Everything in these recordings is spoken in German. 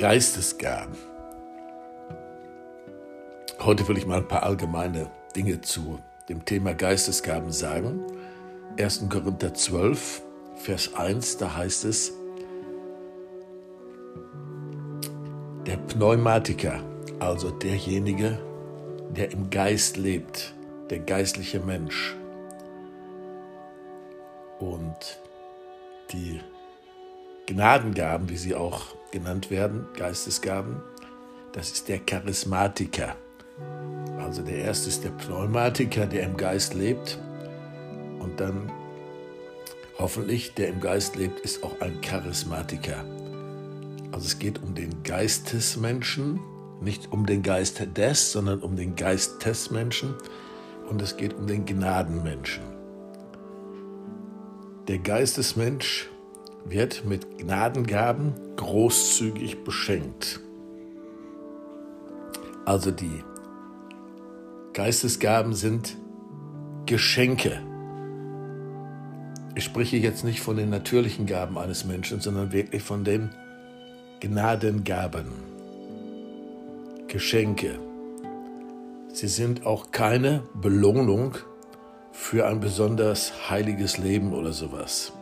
Geistesgaben. Heute will ich mal ein paar allgemeine Dinge zu dem Thema Geistesgaben sagen. 1. Korinther 12, Vers 1, da heißt es, der Pneumatiker, also derjenige, der im Geist lebt, der geistliche Mensch. Und die Gnadengaben, wie sie auch genannt werden, Geistesgaben, das ist der Charismatiker. Also der erste ist der Pneumatiker, der im Geist lebt. Und dann hoffentlich, der im Geist lebt, ist auch ein Charismatiker. Also es geht um den Geistesmenschen, nicht um den Geist des, sondern um den Geistesmenschen. Und es geht um den Gnadenmenschen. Der Geistesmensch wird mit Gnadengaben großzügig beschenkt. Also die Geistesgaben sind Geschenke. Ich spreche jetzt nicht von den natürlichen Gaben eines Menschen, sondern wirklich von den Gnadengaben. Geschenke. Sie sind auch keine Belohnung für ein besonders heiliges Leben oder sowas.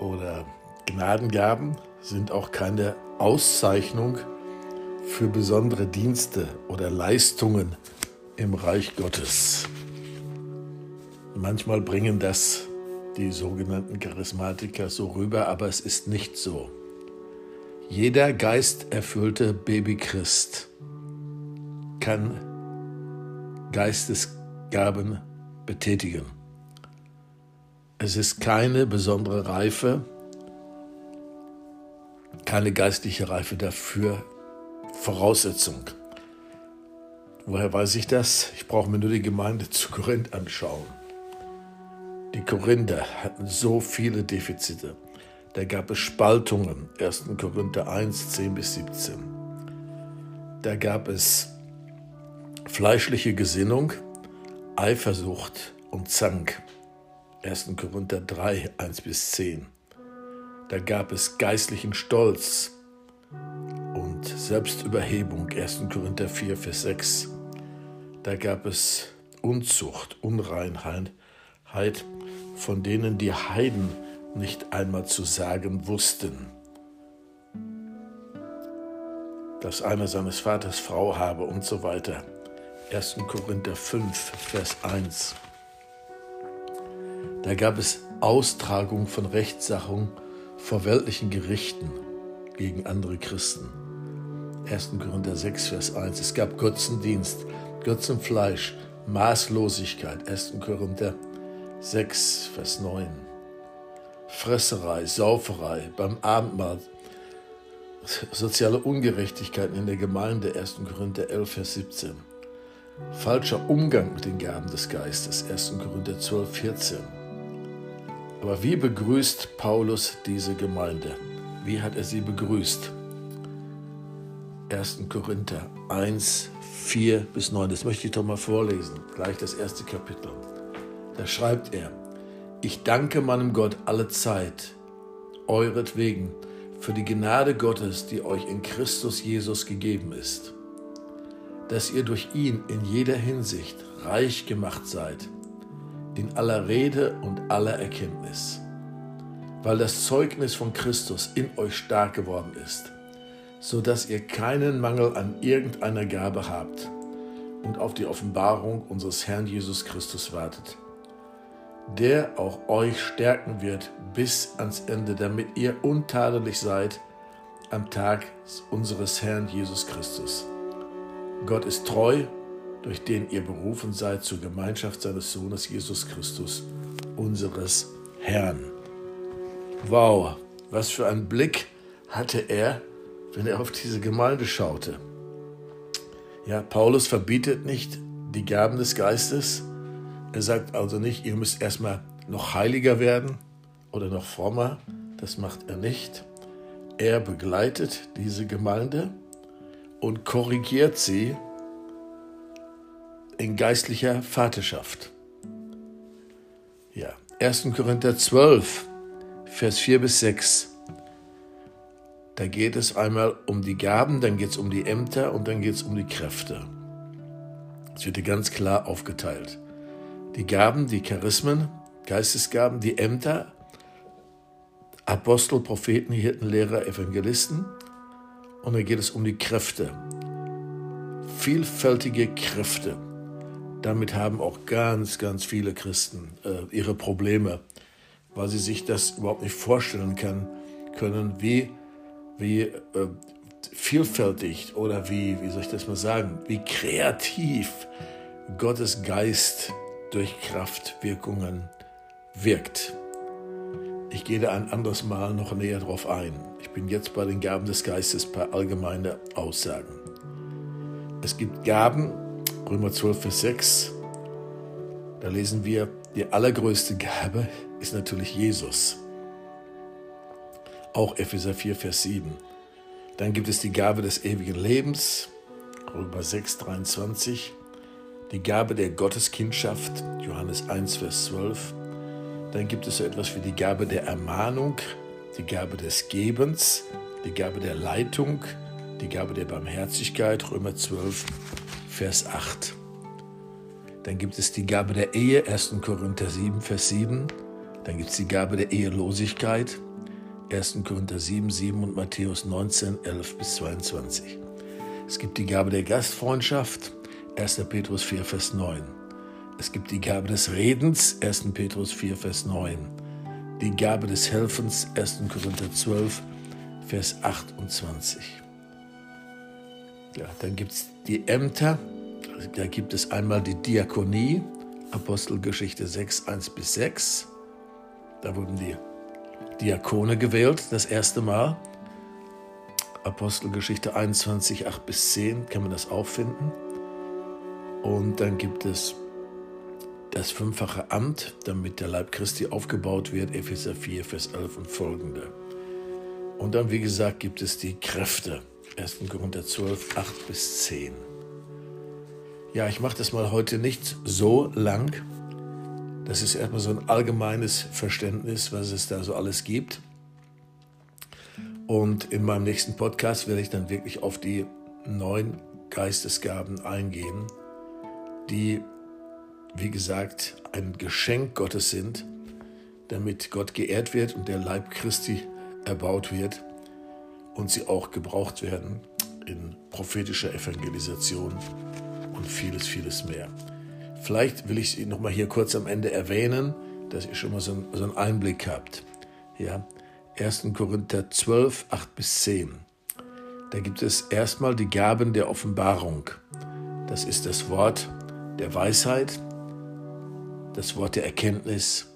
Oder Gnadengaben sind auch keine Auszeichnung für besondere Dienste oder Leistungen im Reich Gottes. Manchmal bringen das die sogenannten Charismatiker so rüber, aber es ist nicht so. Jeder geisterfüllte Babychrist kann Geistesgaben betätigen. Es ist keine besondere Reife, keine geistliche Reife dafür Voraussetzung. Woher weiß ich das? Ich brauche mir nur die Gemeinde zu Korinth anschauen. Die Korinther hatten so viele Defizite. Da gab es Spaltungen, 1. Korinther 1, 10 bis 17. Da gab es fleischliche Gesinnung, Eifersucht und Zank, 1. Korinther 3, 1 bis 10. Da gab es geistlichen Stolz und Selbstüberhebung, 1. Korinther 4, Vers 6. Da gab es Unzucht, Unreinheit, von denen die Heiden nicht einmal zu sagen wussten. Dass einer seines Vaters Frau habe und so weiter. 1. Korinther 5, Vers 1. Da gab es Austragung von Rechtssachen vor weltlichen Gerichten gegen andere Christen. 1. Korinther 6, Vers 1. Es gab Götzendienst, Götzenfleisch, Maßlosigkeit. 1. Korinther 6, Vers 9. Fresserei, Sauferei beim Abendmahl, soziale Ungerechtigkeiten in der Gemeinde. 1. Korinther 11, Vers 17. Falscher Umgang mit den Gaben des Geistes. 1. Korinther 12, 14. Aber wie begrüßt Paulus diese Gemeinde? Wie hat er sie begrüßt? 1. Korinther 1, 4 bis 9. Das möchte ich doch mal vorlesen. Gleich das erste Kapitel. Da schreibt er, ich danke meinem Gott alle Zeit, euretwegen, für die Gnade Gottes, die euch in Christus Jesus gegeben ist, dass ihr durch ihn in jeder Hinsicht reich gemacht seid in aller Rede und aller Erkenntnis, weil das Zeugnis von Christus in euch stark geworden ist, so dass ihr keinen Mangel an irgendeiner Gabe habt und auf die Offenbarung unseres Herrn Jesus Christus wartet, der auch euch stärken wird bis ans Ende, damit ihr untadelig seid am Tag unseres Herrn Jesus Christus. Gott ist treu durch den ihr berufen seid zur Gemeinschaft seines Sohnes Jesus Christus, unseres Herrn. Wow, was für einen Blick hatte er, wenn er auf diese Gemeinde schaute. Ja, Paulus verbietet nicht die Gaben des Geistes. Er sagt also nicht, ihr müsst erstmal noch heiliger werden oder noch frommer. Das macht er nicht. Er begleitet diese Gemeinde und korrigiert sie in geistlicher Vaterschaft. Ja, 1. Korinther 12, Vers 4 bis 6. Da geht es einmal um die Gaben, dann geht es um die Ämter und dann geht es um die Kräfte. Es wird hier ganz klar aufgeteilt. Die Gaben, die Charismen, Geistesgaben, die Ämter, Apostel, Propheten, Hirten, Lehrer, Evangelisten. Und dann geht es um die Kräfte. Vielfältige Kräfte. Damit haben auch ganz, ganz viele Christen äh, ihre Probleme, weil sie sich das überhaupt nicht vorstellen kann, können, wie, wie äh, vielfältig oder wie, wie soll ich das mal sagen, wie kreativ Gottes Geist durch Kraftwirkungen wirkt. Ich gehe da ein anderes Mal noch näher drauf ein. Ich bin jetzt bei den Gaben des Geistes, bei allgemeinen Aussagen. Es gibt Gaben, Römer 12, Vers 6, da lesen wir, die allergrößte Gabe ist natürlich Jesus. Auch Epheser 4, Vers 7. Dann gibt es die Gabe des ewigen Lebens, Römer 6, 23. Die Gabe der Gotteskindschaft, Johannes 1, Vers 12. Dann gibt es so etwas wie die Gabe der Ermahnung, die Gabe des Gebens, die Gabe der Leitung, die Gabe der Barmherzigkeit, Römer 12, Vers 8. Dann gibt es die Gabe der Ehe, 1. Korinther 7, Vers 7. Dann gibt es die Gabe der Ehelosigkeit, 1. Korinther 7, 7 und Matthäus 19, 11 bis 22. Es gibt die Gabe der Gastfreundschaft, 1. Petrus 4, Vers 9. Es gibt die Gabe des Redens, 1. Petrus 4, Vers 9. Die Gabe des Helfens, 1. Korinther 12, Vers 28. Ja, dann gibt es die Ämter, da gibt es einmal die Diakonie, Apostelgeschichte 6, 1 bis 6. Da wurden die Diakone gewählt, das erste Mal. Apostelgeschichte 21, 8 bis 10 kann man das auch finden. Und dann gibt es das fünffache Amt, damit der Leib Christi aufgebaut wird, Epheser 4, Vers 11 und folgende. Und dann, wie gesagt, gibt es die Kräfte, 1. Korinther 12, 8 bis 10. Ja, ich mache das mal heute nicht so lang. Das ist erstmal so ein allgemeines Verständnis, was es da so alles gibt. Und in meinem nächsten Podcast werde ich dann wirklich auf die neun Geistesgaben eingehen, die wie gesagt, ein Geschenk Gottes sind, damit Gott geehrt wird und der Leib Christi erbaut wird und sie auch gebraucht werden in prophetischer Evangelisation und vieles, vieles mehr. Vielleicht will ich Sie nochmal hier kurz am Ende erwähnen, dass ihr schon mal so, einen Einblick habt. Ja, 1. Korinther 12, 8 bis 10. Da gibt es erstmal die Gaben der Offenbarung. Das ist das Wort der Weisheit, das Wort der Erkenntnis,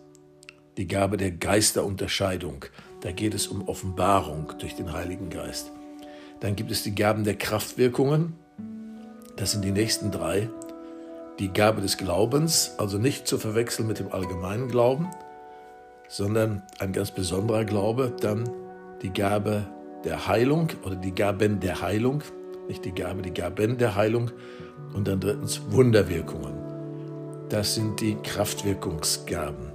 die Gabe der Geisterunterscheidung. Da geht es um Offenbarung durch den Heiligen Geist. Dann gibt es die Gaben der Kraftwirkungen. Das sind die nächsten drei. Die Gabe des Glaubens, also nicht zu verwechseln mit dem allgemeinen Glauben, sondern ein ganz besonderer Glaube. Dann die Gabe der Heilung oder die Gaben der Heilung, nicht die Gabe, die Gaben der Heilung. Und dann drittens Wunderwirkungen. Das sind die Kraftwirkungsgaben.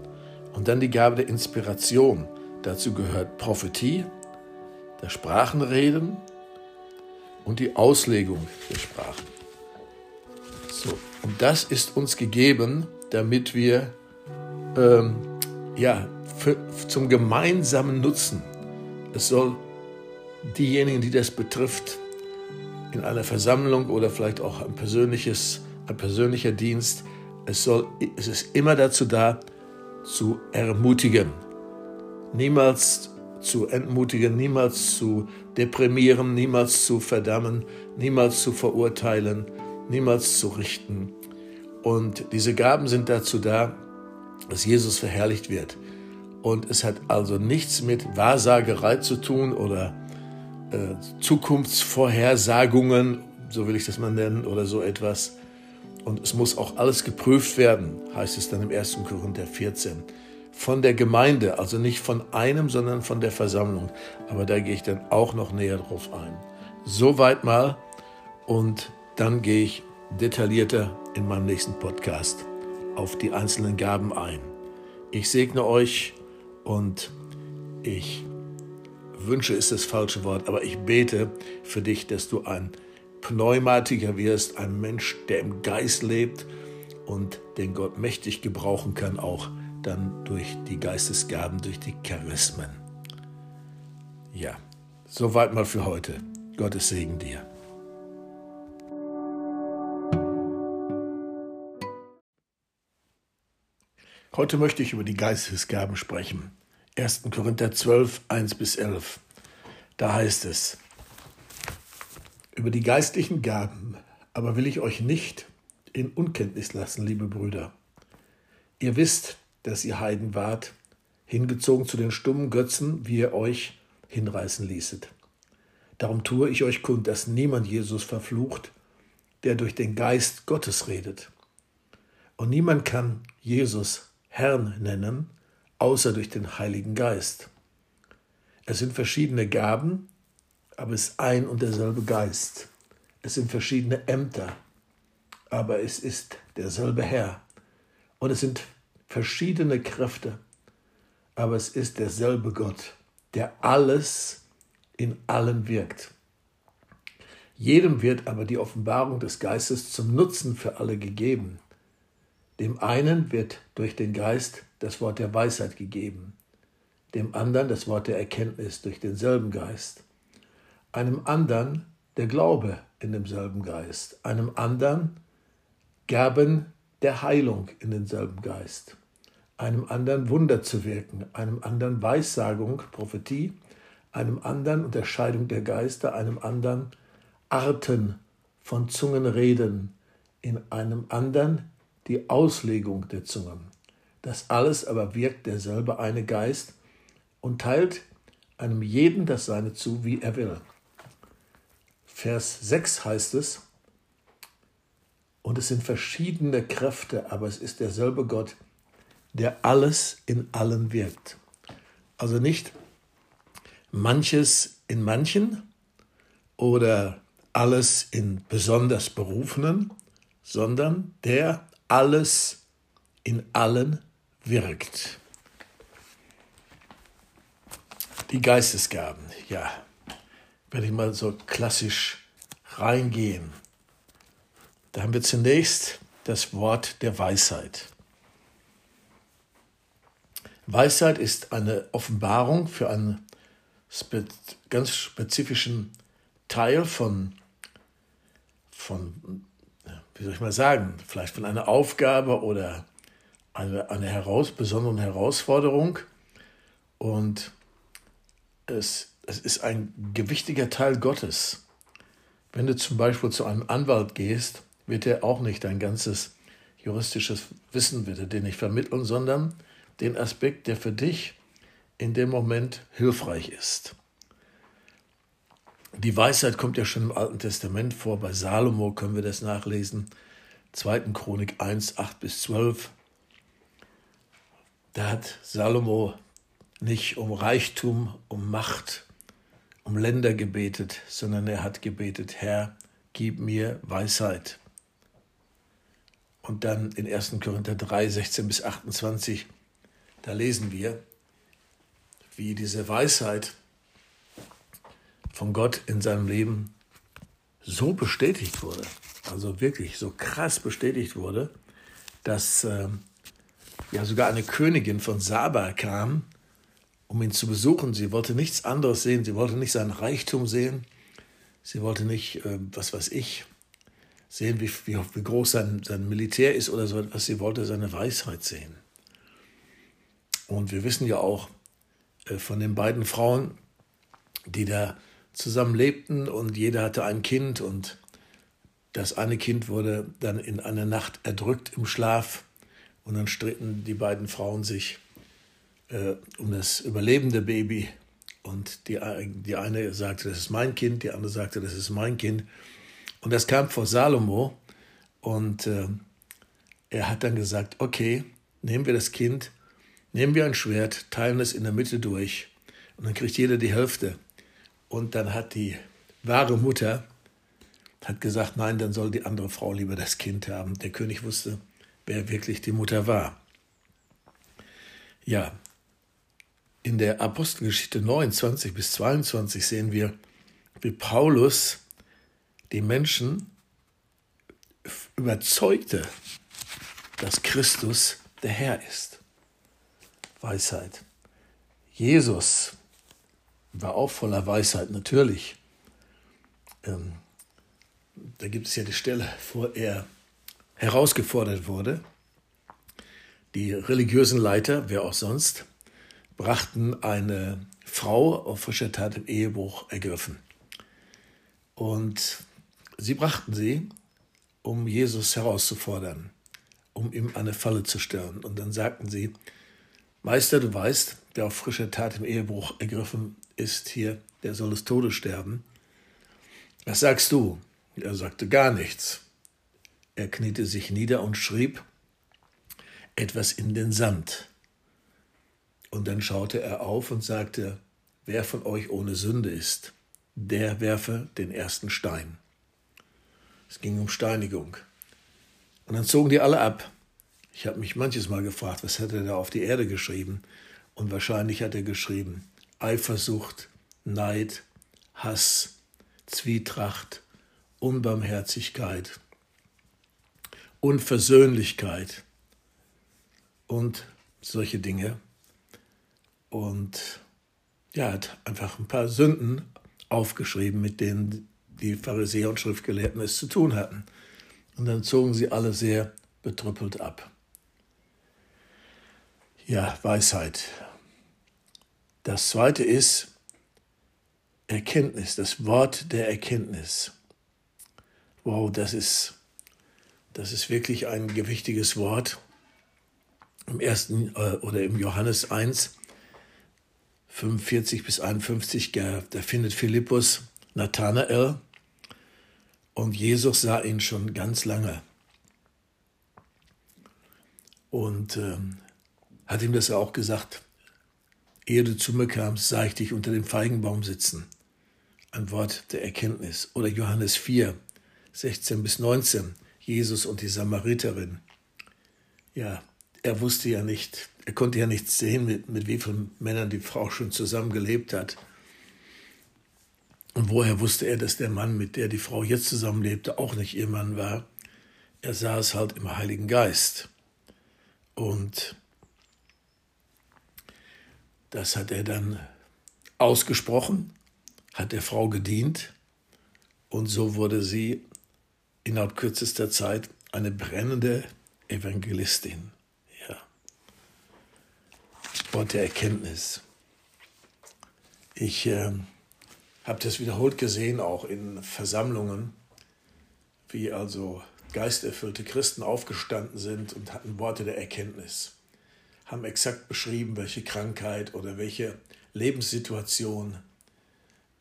Und dann die Gabe der Inspiration. Dazu gehört Prophetie, das Sprachenreden und die Auslegung der Sprachen. So, und das ist uns gegeben, damit wir ähm, ja, für, zum gemeinsamen Nutzen, es soll diejenigen, die das betrifft, in einer Versammlung oder vielleicht auch ein, persönliches, ein persönlicher Dienst, es, soll, es ist immer dazu da, zu ermutigen. Niemals zu entmutigen, niemals zu deprimieren, niemals zu verdammen, niemals zu verurteilen, niemals zu richten. Und diese Gaben sind dazu da, dass Jesus verherrlicht wird. Und es hat also nichts mit Wahrsagerei zu tun oder äh, Zukunftsvorhersagungen, so will ich das mal nennen, oder so etwas, und es muss auch alles geprüft werden, heißt es dann im 1. Korinther 14. Von der Gemeinde, also nicht von einem, sondern von der Versammlung. Aber da gehe ich dann auch noch näher drauf ein. Soweit mal und dann gehe ich detaillierter in meinem nächsten Podcast auf die einzelnen Gaben ein. Ich segne euch und ich wünsche ist das falsche Wort, aber ich bete für dich, dass du ein Pneumatiker wirst, ein Mensch, der im Geist lebt und den Gott mächtig gebrauchen kann, auch dann durch die Geistesgaben, durch die Charismen. Ja, soweit mal für heute. Gottes Segen dir. Heute möchte ich über die Geistesgaben sprechen. 1. Korinther 12, 1 bis 11. Da heißt es, über die geistlichen Gaben aber will ich euch nicht in Unkenntnis lassen, liebe Brüder. Ihr wisst, dass ihr Heiden wart, hingezogen zu den stummen Götzen, wie ihr euch hinreißen ließet. Darum tue ich euch kund, dass niemand Jesus verflucht, der durch den Geist Gottes redet. Und niemand kann Jesus Herrn nennen, außer durch den Heiligen Geist. Es sind verschiedene Gaben, aber es ist ein und derselbe Geist. Es sind verschiedene Ämter, aber es ist derselbe Herr. Und es sind verschiedene Kräfte, aber es ist derselbe Gott, der alles in allen wirkt. Jedem wird aber die Offenbarung des Geistes zum Nutzen für alle gegeben. Dem einen wird durch den Geist das Wort der Weisheit gegeben, dem anderen das Wort der Erkenntnis durch denselben Geist, einem anderen der Glaube in demselben Geist, einem anderen Gaben der Heilung in denselben Geist, einem anderen Wunder zu wirken, einem anderen Weissagung, Prophetie, einem anderen Unterscheidung der Geister, einem anderen Arten von Zungenreden, in einem anderen die Auslegung der Zungen. Das alles aber wirkt derselbe eine Geist und teilt einem jeden das Seine zu, wie er will. Vers 6 heißt es, und es sind verschiedene Kräfte, aber es ist derselbe Gott, der alles in allen wirkt. Also nicht manches in manchen oder alles in besonders Berufenen, sondern der alles in allen wirkt. Die Geistesgaben, ja, wenn ich mal so klassisch reingehen. Da haben wir zunächst das Wort der Weisheit. Weisheit ist eine Offenbarung für einen spe ganz spezifischen Teil von, von, wie soll ich mal sagen, vielleicht von einer Aufgabe oder einer eine heraus, besonderen Herausforderung. Und es, es ist ein gewichtiger Teil Gottes. Wenn du zum Beispiel zu einem Anwalt gehst, wird er auch nicht dein ganzes juristisches Wissen er dir nicht vermitteln, sondern den Aspekt, der für dich in dem Moment hilfreich ist. Die Weisheit kommt ja schon im Alten Testament vor. Bei Salomo können wir das nachlesen. 2. Chronik 1, 8 bis 12. Da hat Salomo nicht um Reichtum, um Macht, um Länder gebetet, sondern er hat gebetet, Herr, gib mir Weisheit. Und dann in 1. Korinther 3, 16 bis 28, da lesen wir, wie diese Weisheit von Gott in seinem Leben so bestätigt wurde, also wirklich so krass bestätigt wurde, dass äh, ja sogar eine Königin von Saba kam, um ihn zu besuchen. Sie wollte nichts anderes sehen, sie wollte nicht seinen Reichtum sehen, sie wollte nicht, äh, was weiß ich, sehen, wie, wie, wie groß sein, sein Militär ist oder so etwas, sie wollte seine Weisheit sehen. Und wir wissen ja auch äh, von den beiden Frauen, die da zusammen lebten und jeder hatte ein Kind und das eine Kind wurde dann in einer Nacht erdrückt im Schlaf und dann stritten die beiden Frauen sich äh, um das überlebende Baby. Und die, die eine sagte, das ist mein Kind, die andere sagte, das ist mein Kind und das kam vor Salomo und äh, er hat dann gesagt, okay, nehmen wir das Kind, nehmen wir ein Schwert, teilen es in der Mitte durch und dann kriegt jeder die Hälfte. Und dann hat die wahre Mutter hat gesagt, nein, dann soll die andere Frau lieber das Kind haben. Der König wusste, wer wirklich die Mutter war. Ja, in der Apostelgeschichte 29 bis 22 sehen wir, wie Paulus die Menschen überzeugte, dass Christus der Herr ist. Weisheit. Jesus war auch voller Weisheit, natürlich. Ähm, da gibt es ja die Stelle, wo er herausgefordert wurde. Die religiösen Leiter, wer auch sonst, brachten eine Frau auf frischer Tat im Ehebruch ergriffen. Und sie brachten sie, um Jesus herauszufordern, um ihm eine Falle zu stellen. Und dann sagten sie, Meister, du weißt, wer auf frischer Tat im Ehebruch ergriffen ist hier, der soll des Todes sterben. Was sagst du? Er sagte gar nichts. Er kniete sich nieder und schrieb etwas in den Sand. Und dann schaute er auf und sagte, wer von euch ohne Sünde ist, der werfe den ersten Stein. Es ging um Steinigung. Und dann zogen die alle ab. Ich habe mich manches Mal gefragt, was hat er da auf die Erde geschrieben? Und wahrscheinlich hat er geschrieben Eifersucht, Neid, Hass, Zwietracht, Unbarmherzigkeit, Unversöhnlichkeit und solche Dinge und ja, hat einfach ein paar Sünden aufgeschrieben, mit denen die Pharisäer und Schriftgelehrten es zu tun hatten. Und dann zogen sie alle sehr betrüppelt ab. Ja, Weisheit. Das zweite ist Erkenntnis, das Wort der Erkenntnis. Wow, das ist, das ist wirklich ein gewichtiges Wort. Im ersten äh, oder im Johannes 1 45 bis 51, da findet Philippus Nathanael und Jesus sah ihn schon ganz lange und ähm, hat ihm das auch gesagt, ehe du zu mir kamst, sah ich dich unter dem Feigenbaum sitzen. Ein Wort der Erkenntnis. Oder Johannes 4, 16 bis 19, Jesus und die Samariterin. Ja, er wusste ja nicht, er konnte ja nicht sehen, mit, mit wie vielen Männern die Frau schon zusammen gelebt hat. Und woher wusste er, dass der Mann, mit der die Frau jetzt zusammenlebte, auch nicht ihr Mann war? Er sah es halt im Heiligen Geist. Und das hat er dann ausgesprochen, hat der Frau gedient und so wurde sie innerhalb kürzester Zeit eine brennende Evangelistin. Wort der Erkenntnis. Ich äh, habe das wiederholt gesehen, auch in Versammlungen, wie also geisterfüllte Christen aufgestanden sind und hatten Worte der Erkenntnis, haben exakt beschrieben, welche Krankheit oder welche Lebenssituation.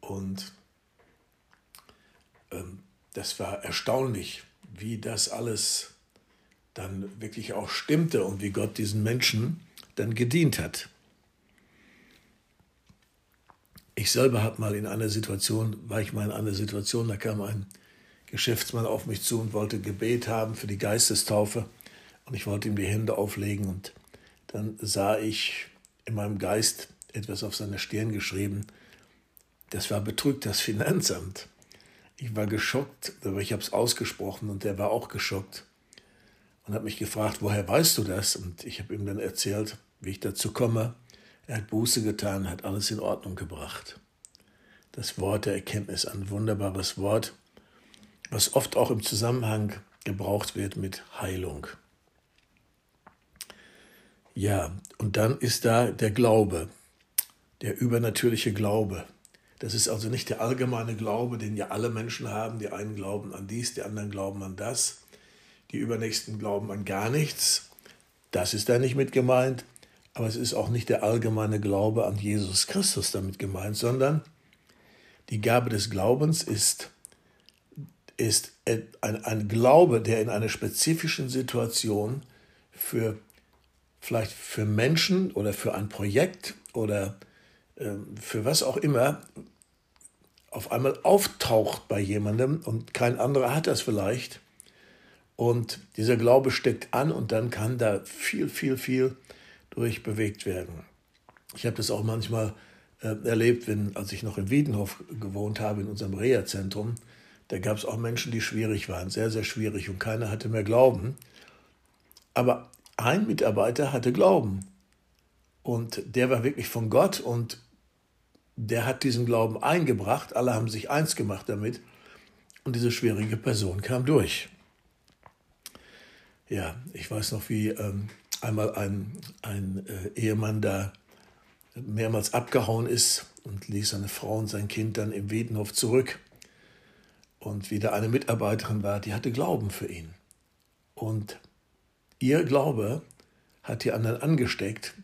Und ähm, das war erstaunlich, wie das alles dann wirklich auch stimmte und wie Gott diesen Menschen dann gedient hat. Ich selber habe mal in einer Situation, war ich mal in einer Situation, da kam ein Geschäftsmann auf mich zu und wollte Gebet haben für die Geistestaufe und ich wollte ihm die Hände auflegen und dann sah ich in meinem Geist etwas auf seiner Stirn geschrieben. Das war betrügt das Finanzamt. Ich war geschockt, aber ich habe es ausgesprochen und der war auch geschockt und hat mich gefragt, woher weißt du das? Und ich habe ihm dann erzählt, wie ich dazu komme. Er hat Buße getan, hat alles in Ordnung gebracht. Das Wort der Erkenntnis, ein wunderbares Wort, was oft auch im Zusammenhang gebraucht wird mit Heilung. Ja, und dann ist da der Glaube, der übernatürliche Glaube. Das ist also nicht der allgemeine Glaube, den ja alle Menschen haben. Die einen glauben an dies, die anderen glauben an das. Die Übernächsten glauben an gar nichts. Das ist da nicht mit gemeint. Aber es ist auch nicht der allgemeine Glaube an Jesus Christus damit gemeint, sondern die Gabe des Glaubens ist, ist ein, ein Glaube, der in einer spezifischen Situation für vielleicht für Menschen oder für ein Projekt oder äh, für was auch immer auf einmal auftaucht bei jemandem und kein anderer hat das vielleicht. Und dieser Glaube steckt an und dann kann da viel, viel, viel durchbewegt werden. Ich habe das auch manchmal äh, erlebt, wenn, als ich noch in Wiedenhof gewohnt habe, in unserem Reha-Zentrum. Da gab es auch Menschen, die schwierig waren, sehr, sehr schwierig und keiner hatte mehr Glauben. Aber ein Mitarbeiter hatte Glauben und der war wirklich von Gott und der hat diesen Glauben eingebracht. Alle haben sich eins gemacht damit und diese schwierige Person kam durch. Ja, ich weiß noch, wie ähm, einmal ein, ein äh, Ehemann da mehrmals abgehauen ist und ließ seine Frau und sein Kind dann im Wiedenhof zurück. Und wieder eine Mitarbeiterin war, die hatte Glauben für ihn. Und ihr Glaube hat die anderen angesteckt,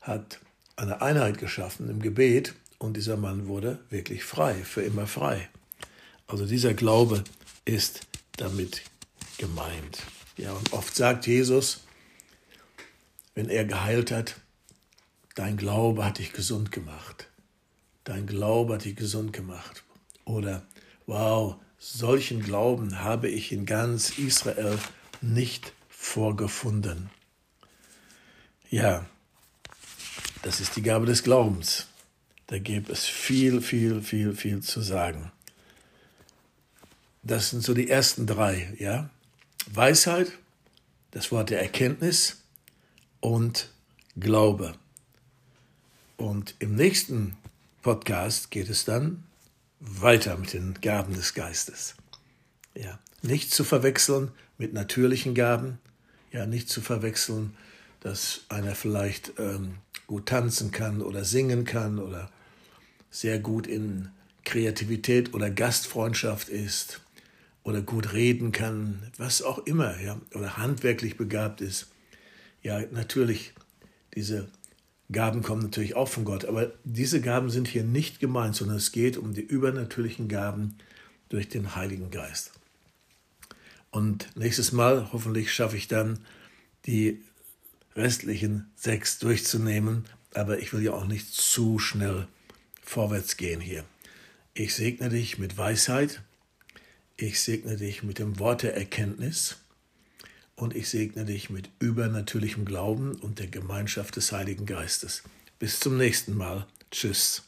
hat eine Einheit geschaffen im Gebet und dieser Mann wurde wirklich frei, für immer frei. Also dieser Glaube ist damit gemeint. Ja, und oft sagt Jesus, wenn er geheilt hat, dein Glaube hat dich gesund gemacht. Dein Glaube hat dich gesund gemacht. Oder, wow, solchen Glauben habe ich in ganz Israel nicht vorgefunden. Ja, das ist die Gabe des Glaubens. Da gibt es viel, viel, viel, viel zu sagen. Das sind so die ersten drei, ja. Weisheit, das Wort der Erkenntnis und Glaube. Und im nächsten Podcast geht es dann weiter mit den Gaben des Geistes. Ja, nicht zu verwechseln mit natürlichen Gaben, ja, nicht zu verwechseln, dass einer vielleicht ähm, gut tanzen kann oder singen kann oder sehr gut in Kreativität oder Gastfreundschaft ist oder gut reden kann, was auch immer, ja, oder handwerklich begabt ist. Ja, natürlich, diese Gaben kommen natürlich auch von Gott, aber diese Gaben sind hier nicht gemeint, sondern es geht um die übernatürlichen Gaben durch den Heiligen Geist. Und nächstes Mal hoffentlich schaffe ich dann die restlichen sechs durchzunehmen, aber ich will ja auch nicht zu schnell vorwärts gehen hier. Ich segne dich mit Weisheit, ich segne dich mit dem Wort der Erkenntnis, und ich segne dich mit übernatürlichem Glauben und der Gemeinschaft des Heiligen Geistes. Bis zum nächsten Mal. Tschüss.